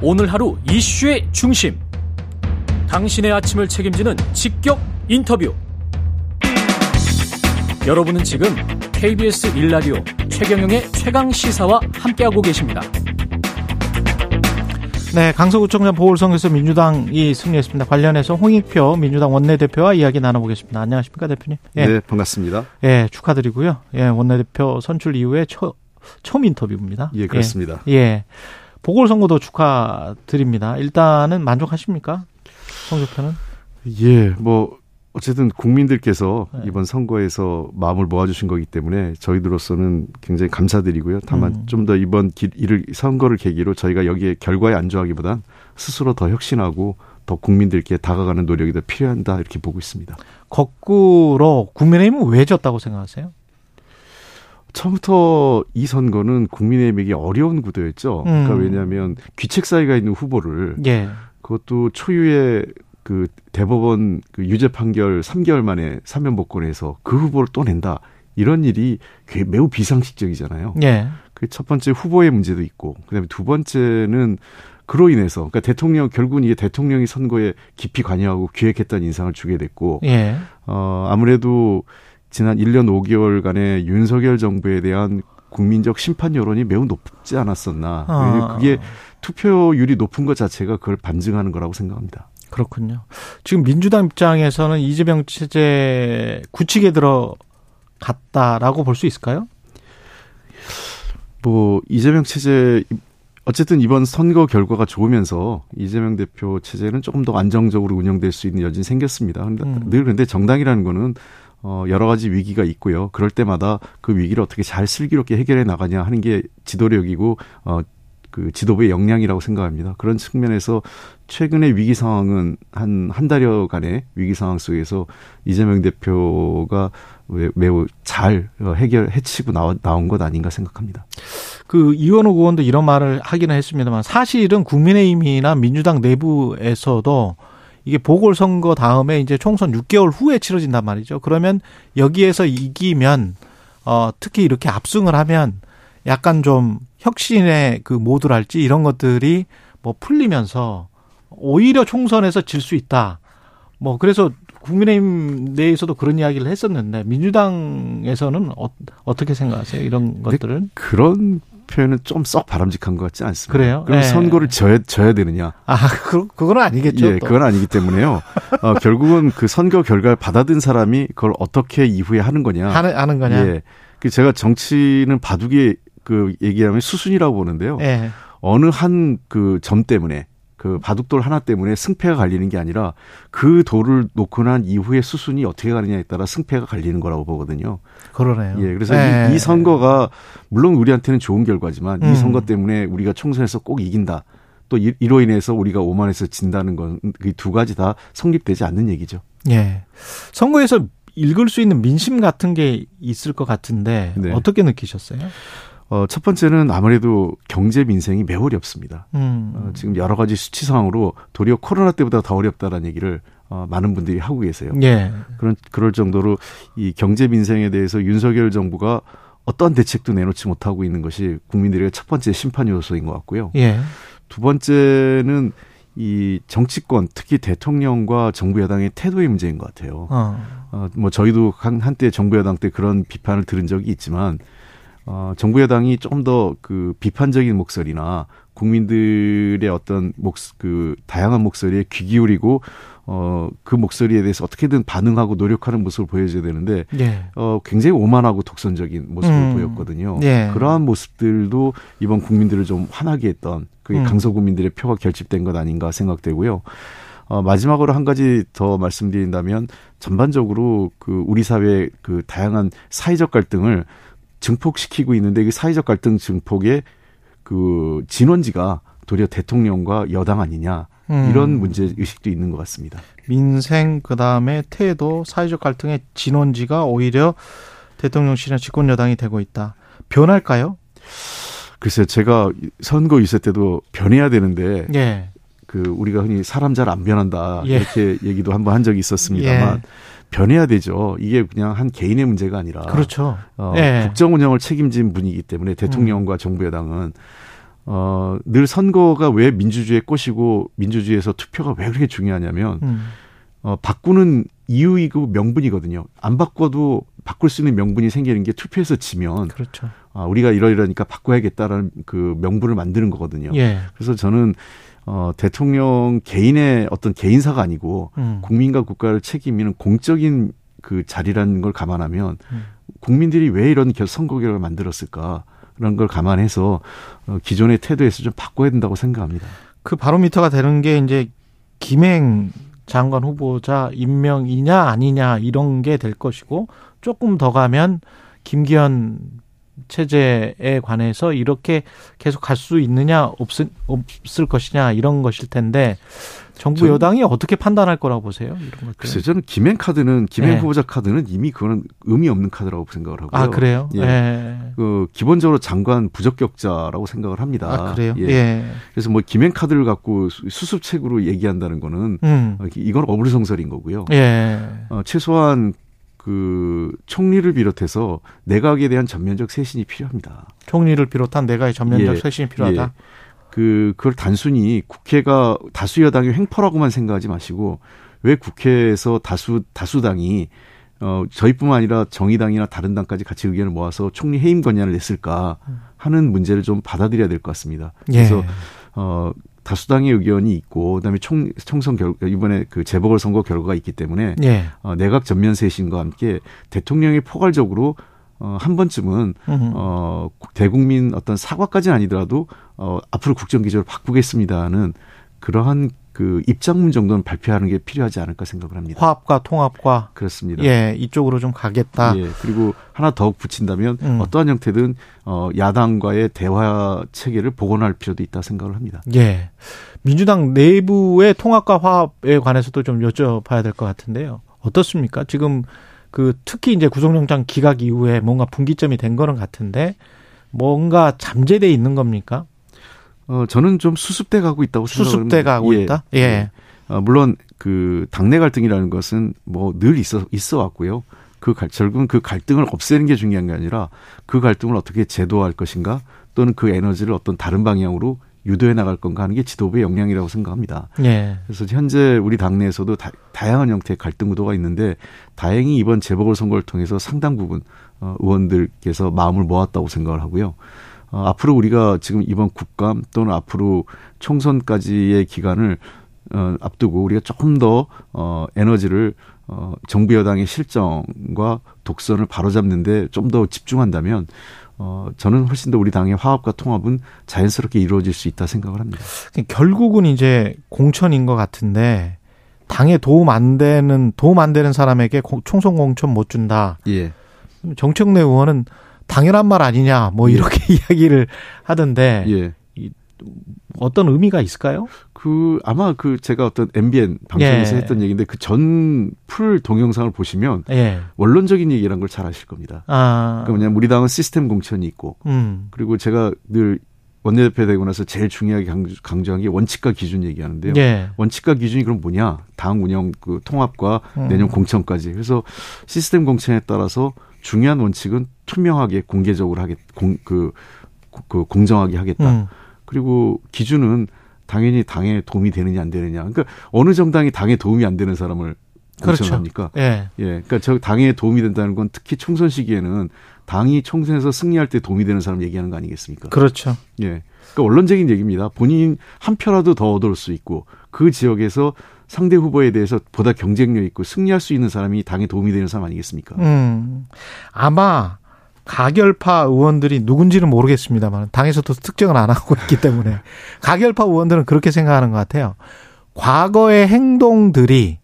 오늘 하루 이슈의 중심. 당신의 아침을 책임지는 직격 인터뷰. 여러분은 지금 KBS 일라디오 최경영의 최강 시사와 함께하고 계십니다. 네, 강서구청장 보궐선거에서 민주당이 승리했습니다. 관련해서 홍익표 민주당 원내대표와 이야기 나눠보겠습니다. 안녕하십니까, 대표님? 예. 네, 반갑습니다. 예, 축하드리고요. 예, 원내대표 선출 이후에 초, 처음 인터뷰입니다. 예, 그렇습니다. 예. 예. 보궐선거도 축하드립니다. 일단은 만족하십니까? 성적표는? 예, 뭐 어쨌든 국민들께서 네. 이번 선거에서 마음을 모아주신 거기 때문에 저희들로서는 굉장히 감사드리고요. 다만 음. 좀더 이번 길, 이를 선거를 계기로 저희가 여기에 결과에 안주하기보단 스스로 더 혁신하고 더 국민들께 다가가는 노력이 더 필요한다 이렇게 보고 있습니다. 거꾸로 국민의힘은 왜 졌다고 생각하세요? 처음부터 이 선거는 국민의힘에게 어려운 구도였죠. 그러니까 음. 왜냐하면 귀책 사이가 있는 후보를 예. 그것도 초유의 그 대법원 그 유죄 판결 3개월 만에 사면 복권해서 그 후보를 또 낸다. 이런 일이 매우 비상식적이잖아요. 예. 그첫 번째 후보의 문제도 있고, 그다음에 두 번째는 그로 인해서 그러니까 대통령 결국은 이게 대통령이 선거에 깊이 관여하고 기획했다는 인상을 주게 됐고, 예. 어 아무래도 지난 1년 5개월간의 윤석열 정부에 대한 국민적 심판 여론이 매우 높지 않았었나. 아. 그게 투표율이 높은 것 자체가 그걸 반증하는 거라고 생각합니다. 그렇군요. 지금 민주당 입장에서는 이재명 체제 구칙에 들어갔다라고 볼 수 있을까요? 뭐 이재명 체제 어쨌든 이번 선거 결과가 좋으면서 이재명 대표 체제는 조금 더 안정적으로 운영될 수 있는 여진이 생겼습니다. 근데 음. 늘 근데 정당이라는 거는 어 여러 가지 위기가 있고요. 그럴 때마다 그 위기를 어떻게 잘 슬기롭게 해결해 나가냐 하는 게 지도력이고 어 그 지도부의 역량이라고 생각합니다. 그런 측면에서 최근의 위기 상황은 한, 한 달여간의 위기 상황 속에서 이재명 대표가 매우 잘 해결, 해치고 나온, 나온 것 아닌가 생각합니다. 그 이원호 의원도 이런 말을 하기는 했습니다만 사실은 국민의힘이나 민주당 내부에서도 이게 보궐선거 다음에 이제 총선 6개월 후에 치러진단 말이죠. 그러면 여기에서 이기면 어 특히 이렇게 압승을 하면 약간 좀 혁신의 그 모드랄지 이런 것들이 뭐 풀리면서 오히려 총선에서 질 수 있다. 뭐 그래서 국민의힘 내에서도 그런 이야기를 했었는데 민주당에서는 어, 떻게 생각하세요? 이런 것들은 그런 표현은 좀 썩 바람직한 것 같지 않습니다. 그래요? 그럼 네. 선거를 져야, 져야 되느냐? 아, 그, 그건 아니겠죠. 예, 또. 그건 아니기 때문에요. 어, 결국은 그 선거 결과를 받아든 사람이 그걸 어떻게 이후에 하는 거냐. 하는, 하는 거냐. 예. 그 제가 정치는 바둑이 그 얘기하면 수순이라고 보는데요. 네. 어느 한 그 점 때문에 그 바둑돌 하나 때문에 승패가 갈리는 게 아니라 그 돌을 놓고 난 이후에 수순이 어떻게 가느냐에 따라 승패가 갈리는 거라고 보거든요. 그러네요. 예, 그래서 네. 이, 이, 선거가 물론 우리한테는 좋은 결과지만 음. 이 선거 때문에 우리가 총선에서 꼭 이긴다. 또 이로 인해서 우리가 오만해서 진다는 건 그 두 가지 다 성립되지 않는 얘기죠. 예. 선거에서 읽을 수 있는 민심 같은 게 있을 것 같은데 네. 어떻게 느끼셨어요? 어, 첫 번째는 아무래도 경제 민생이 매우 어렵습니다. 음. 어, 지금 여러 가지 수치상으로 도리어 코로나 때보다 더 어렵다라는 얘기를 어, 많은 분들이 하고 계세요. 예. 그런 그럴 정도로 이 경제 민생에 대해서 윤석열 정부가 어떠한 대책도 내놓지 못하고 있는 것이 국민들의 첫 번째 심판 요소인 것 같고요. 예. 두 번째는 이 정치권 특히 대통령과 정부 여당의 태도의 문제인 것 같아요. 어. 어, 뭐 저희도 한, 한때 정부 여당 때 그런 비판을 들은 적이 있지만 어, 정부 여당이 조금 더그 비판적인 목소리나 국민들의 어떤 목, 그 다양한 목소리에 귀 기울이고 어, 그 목소리에 대해서 어떻게든 반응하고 노력하는 모습을 보여줘야 되는데, 예. 어, 굉장히 오만하고 독선적인 모습을 음. 보였거든요. 예. 그러한 모습들도 이번 국민들을 좀 화나게 했던 그게 음. 강서 국민들의 표가 결집된 것 아닌가 생각되고요. 어, 마지막으로 한 가지 더 말씀드린다면 전반적으로 그 우리 사회의 그 다양한 사회적 갈등을 증폭시키고 있는데 그 사회적 갈등 증폭의 그 진원지가 도리어 대통령과 여당 아니냐 음. 이런 문제 의식도 있는 것 같습니다. 민생 그다음에 태도 사회적 갈등의 진원지가 오히려 대통령실이나 집권 여당이 되고 있다. 변할까요? 글쎄요, 제가 선거 있을 때도 변해야 되는데 예. 그 우리가 흔히 사람 잘 안 변한다 예. 이렇게 얘기도 한번 한 적이 있었습니다만 예. 변해야 되죠. 이게 그냥 한 개인의 문제가 아니라 그렇죠. 어, 예. 국정 운영을 책임진 분이기 때문에 대통령과 음. 정부 여당은 어, 늘 선거가 왜 민주주의의 꽃이고 민주주의에서 투표가 왜 그렇게 중요하냐면 음. 어, 바꾸는 이유이고 명분이거든요. 안 바꿔도 바꿀 수 있는 명분이 생기는 게 투표에서 지면 그렇죠. 아, 우리가 이러이러니까 바꿔야겠다라는 그 명분을 만드는 거거든요. 예. 그래서 저는 어, 대통령 개인의 어떤 개인사가 아니고 음. 국민과 국가를 책임지는 공적인 그 자리라는 걸 감안하면 음. 국민들이 왜 이런 선거 결과를 만들었을까? 그런 걸 감안해서 어, 기존의 태도에서 좀 바꿔야 된다고 생각합니다. 그 바로미터가 되는 게 이제 김행 장관 후보자 임명이냐 아니냐 이런 게 될 것이고 조금 더 가면 김기현 체제에 관해서 이렇게 계속 갈 수 있느냐 없을, 없을 것이냐 이런 것일 텐데 정부 여당이 어떻게 판단할 거라고 보세요? 이런 것들. 글쎄요, 저는 김행 카드는 김행 네. 후보자 카드는 이미 그거는 의미 없는 카드라고 생각을 하고요. 아 그래요? 예. 네. 그 기본적으로 장관 부적격자라고 생각을 합니다. 아 그래요? 예. 예. 그래서 뭐 김행 카드를 갖고 수습책으로 얘기한다는 거는 음. 이건 어불성설인 거고요. 예. 어, 최소한 그 총리를 비롯해서 내각에 대한 전면적 쇄신이 필요합니다. 총리를 비롯한 내각의 전면적 예. 쇄신이 필요하다. 예. 그 그걸 단순히 국회가 다수 여당의 횡포라고만 생각하지 마시고 왜 국회에서 다수 다수당이 어 저희뿐만 아니라 정의당이나 다른 당까지 같이 의견을 모아서 총리 해임 권한을 냈을까 하는 문제를 좀 받아들여야 될 것 같습니다. 그래서 예. 어 다수당의 의견이 있고 그다음에 총 총선 결 이번에 그 재보궐 선거 결과가 있기 때문에 예. 어, 내각 전면 쇄신과 함께 대통령이 포괄적으로 어, 한 번쯤은 어, 대국민 어떤 사과까지는 아니더라도 어, 앞으로 국정 기조를 바꾸겠습니다는 그러한 그 입장문 정도는 발표하는 게 필요하지 않을까 생각을 합니다. 화합과 통합과 그렇습니다. 예, 이쪽으로 좀 가겠다. 예, 그리고 하나 더욱 붙인다면 음. 어떠한 형태든 어 야당과의 대화 체계를 복원할 필요도 있다 생각을 합니다. 예. 민주당 내부의 통합과 화합에 관해서도 좀 여쭤봐야 될 것 같은데요. 어떻습니까? 지금 그 특히 이제 구속영장 기각 이후에 뭔가 분기점이 된 거는 같은데 뭔가 잠재돼 있는 겁니까? 어 저는 좀 수습돼 가고 있다고 생각합니다. 수습돼 가고 예. 있다. 예. 예. 어, 물론 그 당내 갈등이라는 것은 뭐 늘 있어 있어 왔고요. 그 갈, 결국은 그 갈등을 없애는 게 중요한 게 아니라 그 갈등을 어떻게 제도할 것인가 또는 그 에너지를 어떤 다른 방향으로 유도해 나갈 건가 하는 게 지도부의 역량이라고 생각합니다. 예. 그래서 현재 우리 당내에서도 다, 양한 형태의 갈등 구도가 있는데 다행히 이번 재보궐 선거를 통해서 상당 부분 어, 의원들께서 마음을 모았다고 생각을 하고요. 어, 앞으로 우리가 지금 이번 국감 또는 앞으로 총선까지의 기간을 어, 앞두고 우리가 조금 더 어, 에너지를 어, 정부 여당의 실정과 독선을 바로잡는데 좀 더 집중한다면 어, 저는 훨씬 더 우리 당의 화합과 통합은 자연스럽게 이루어질 수 있다 생각을 합니다. 결국은 이제 공천인 것 같은데 당에 도움 안 되는 도움 안 되는 사람에게 총선 공천 못 준다. 예. 정청래 의원은 당연한 말 아니냐 뭐 예. 이렇게 예. 이야기를 하던데 예. 어떤 의미가 있을까요? 그 아마 그 제가 어떤 MBN 방송에서 예. 했던 얘기인데 그 전 풀 동영상을 보시면 예. 원론적인 얘기란 걸 잘 아실 겁니다. 아. 그러니까 뭐냐면 우리 당은 시스템 공천이 있고 음. 그리고 제가 늘 원내대표 되고 나서 제일 중요하게 강조, 한게 원칙과 기준 얘기하는데요. 예. 원칙과 기준이 그럼 뭐냐? 당 운영 그 통합과 음. 내년 공천까지. 그래서 시스템 공천에 따라서 중요한 원칙은 투명하게 공개적으로 하겠 공, 그, 그 공정하게 하겠다. 음. 그리고 기준은 당연히 당에 도움이 되느냐 안 되느냐. 그러니까 어느 정당이 당에 도움이 안 되는 사람을 공천합니까? 그렇죠. 예. 예. 그러니까 저 당에 도움이 된다는 건 특히 총선 시기에는 당이 총선에서 승리할 때 도움이 되는 사람 얘기하는 거 아니겠습니까? 그렇죠. 예. 그러니까 원론적인 얘기입니다. 본인 한 표라도 더 얻을 수 있고 그 지역에서 상대 후보에 대해서 보다 경쟁력 있고 승리할 수 있는 사람이 당에 도움이 되는 사람 아니겠습니까? 음. 아마 가결파 의원들이 누군지는 모르겠습니다만 당에서도 특정을 안 하고 있기 때문에 가결파 의원들은 그렇게 생각하는 것 같아요. 과거의 행동들이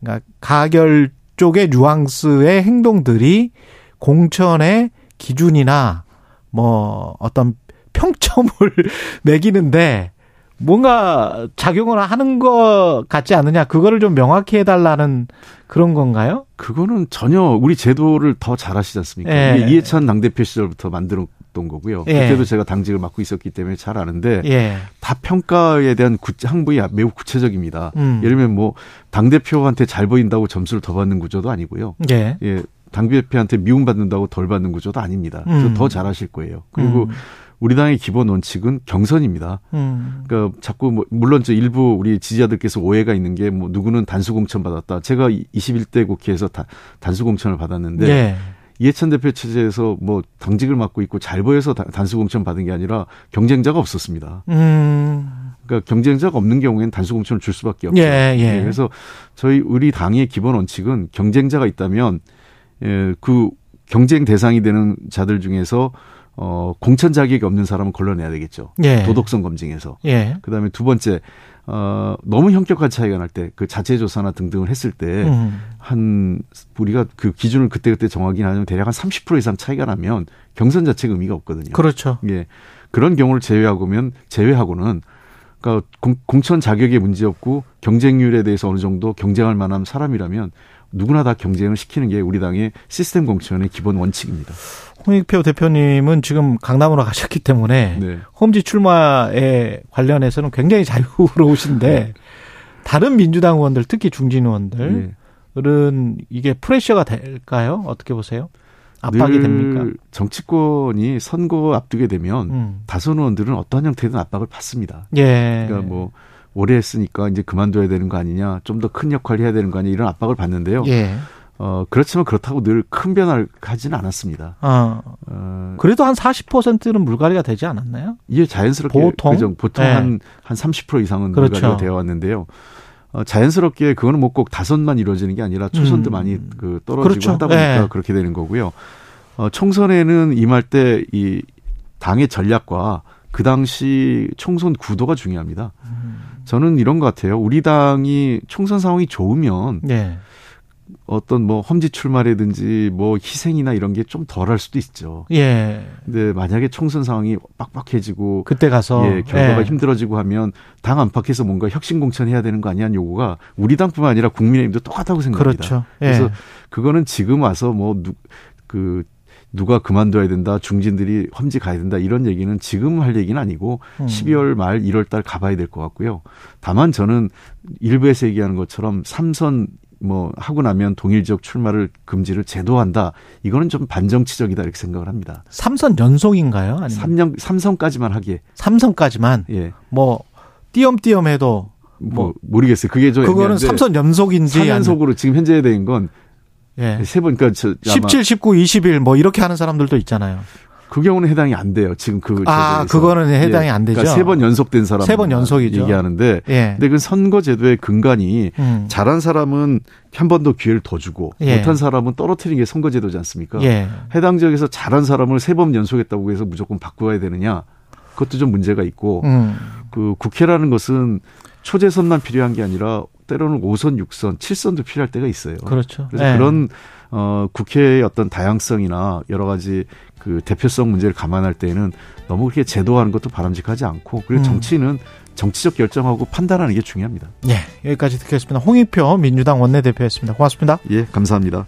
그러니까 가결 쪽의 뉘앙스의 행동들이 공천의 기준이나 뭐 어떤 평점을 매기는데 뭔가 작용을 하는 것 같지 않느냐 그거를 좀 명확히 해달라는 그런 건가요? 그거는 전혀 우리 제도를 더잘 아시지 않습니까? 예. 이해찬 당대표 시절부터 만들었던 거고요. 예. 그때도 제가 당직을 맡고 있었기 때문에 잘 아는데 예. 다 평가에 대한 항부이 매우 구체적입니다. 음. 예를 들면 뭐 당대표한테 잘 보인다고 점수를 더 받는 구조도 아니고요. 예. 예 당대표한테 미움받는다고 덜 받는 구조도 아닙니다. 음. 더 잘하실 거예요. 그리고 음. 우리 당의 기본 원칙은 경선입니다. 음. 그러니까 자꾸 뭐 물론 저 일부 우리 지지자들께서 오해가 있는 게 뭐 누구는 단수 공천 받았다. 제가 21대 국회에서 다, 단수 공천을 받았는데 네. 이해찬 대표 체제에서 뭐 당직을 맡고 있고 잘 보여서 단수 공천 받은 게 아니라 경쟁자가 없었습니다. 음. 그러니까 경쟁자가 없는 경우에는 단수 공천을 줄 수밖에 없죠. 예, 예. 네, 그래서 저희 우리 당의 기본 원칙은 경쟁자가 있다면 예, 그 경쟁 대상이 되는 자들 중에서 어 공천 자격이 없는 사람은 걸러내야 되겠죠. 예. 도덕성 검증에서. 예. 그 다음에 두 번째 어, 너무 현격한 차이가 날 때 그 자체 조사나 등등을 했을 때한 음. 우리가 그 기준을 그때그때 정하긴 하지만 대략 한 30% 이상 차이가 나면 경선 자체가 의미가 없거든요. 그렇죠. 예. 그런 경우를 제외하고면 제외하고는 그러니까 공, 천 자격에 문제 없고 경쟁률에 대해서 어느 정도 경쟁할 만한 사람이라면 누구나 다 경쟁을 시키는 게 우리 당의 시스템 공천의 기본 원칙입니다. 홍익표 대표님은 지금 강남으로 가셨기 때문에 네. 홈지 출마에 관련해서는 굉장히 자유로우신데 네. 다른 민주당 의원들 특히 중진 의원들은 네. 이게 프레셔가 될까요? 어떻게 보세요? 압박이 됩니까? 정치권이 선거 앞두게 되면 음. 다선 의원들은 어떠한 형태든 압박을 받습니다. 예. 그러니까 뭐 오래 했으니까 이제 그만둬야 되는 거 아니냐, 좀 더 큰 역할을 해야 되는 거 아니냐 이런 압박을 받는데요. 예. 어, 그렇지만 그렇다고 늘 큰 변화를 가지는 않았습니다. 아, 어, 그래도 한 40%는 물갈이가 되지 않았나요? 이게 자연스럽게 보통 그죠? 보통 네. 한, 한30% 이상은 그렇죠. 물갈이가 되어 왔는데요. 어, 자연스럽게 그거는 뭐 꼭 다선만 이루어지는 게 아니라 초선도 음. 많이 그 떨어지고 그렇죠. 하다 보니까 네. 그렇게 되는 거고요. 어, 총선에는 임할 때 이 당의 전략과 그 당시 총선 구도가 중요합니다. 음. 저는 이런 것 같아요. 우리 당이 총선 상황이 좋으면 네. 어떤 뭐 험지 출마라든지 뭐 희생이나 이런 게 좀 덜할 수도 있죠. 예. 근데 만약에 총선 상황이 빡빡해지고 그때 가서 예, 결과가 예. 힘들어지고 하면 당 안팎에서 뭔가 혁신 공천해야 되는 거 아니냐는 요구가 우리 당뿐만 아니라 국민의힘도 똑같다고 생각합니다. 그렇죠. 예. 그래서 그거는 지금 와서 뭐누그 누가 그만둬야 된다, 중진들이 험지 가야 된다 이런 얘기는 지금 할 얘기는 아니고 음. 12월 말 1월 달 가봐야 될 것 같고요. 다만 저는 일부에서 얘기하는 것처럼 삼선 뭐 하고 나면 동일 지역 출마를 금지를 제도한다. 이거는 좀 반정치적이다 이렇게 생각을 합니다. 삼선 연속인가요? 아니면 3년 삼선까지만 하기에. 삼선까지만. 예. 뭐 띄엄띄엄 해도 뭐, 뭐 모르겠어요. 그게 좀 그거는 삼선 연속인지 4연속으로 지금 현재 된 건 예. 세 번 그러니까 저 17, 19, 20일 뭐 이렇게 하는 사람들도 있잖아요. 그 경우는 해당이 안 돼요. 지금 그 아, 그거는 해당이 예. 안 되죠. 그러니까 세 번 연속된 사람 세 번 연속이죠. 얘기하는데 예. 근데 그 선거 제도의 근간이 음. 잘한 사람은 한 번 더 기회를 더 주고 예. 못한 사람은 떨어뜨리는 게 선거 제도지 않습니까? 예. 해당 지역에서 잘한 사람을 세 번 연속했다고 해서 무조건 바꾸어야 되느냐? 그것도 좀 문제가 있고 음. 그 국회라는 것은 초재선만 필요한 게 아니라 때로는 5선, 6선, 7선도 필요할 때가 있어요. 그렇죠. 그래서 네. 그런 어 국회의 어떤 다양성이나 여러 가지 그 대표성 문제를 감안할 때에는 너무 그렇게 제도화하는 것도 바람직하지 않고 그리고 음. 정치는 정치적 결정하고 판단하는 게 중요합니다. 예, 여기까지 듣겠습니다. 홍익표 민주당 원내대표였습니다. 고맙습니다. 예, 감사합니다.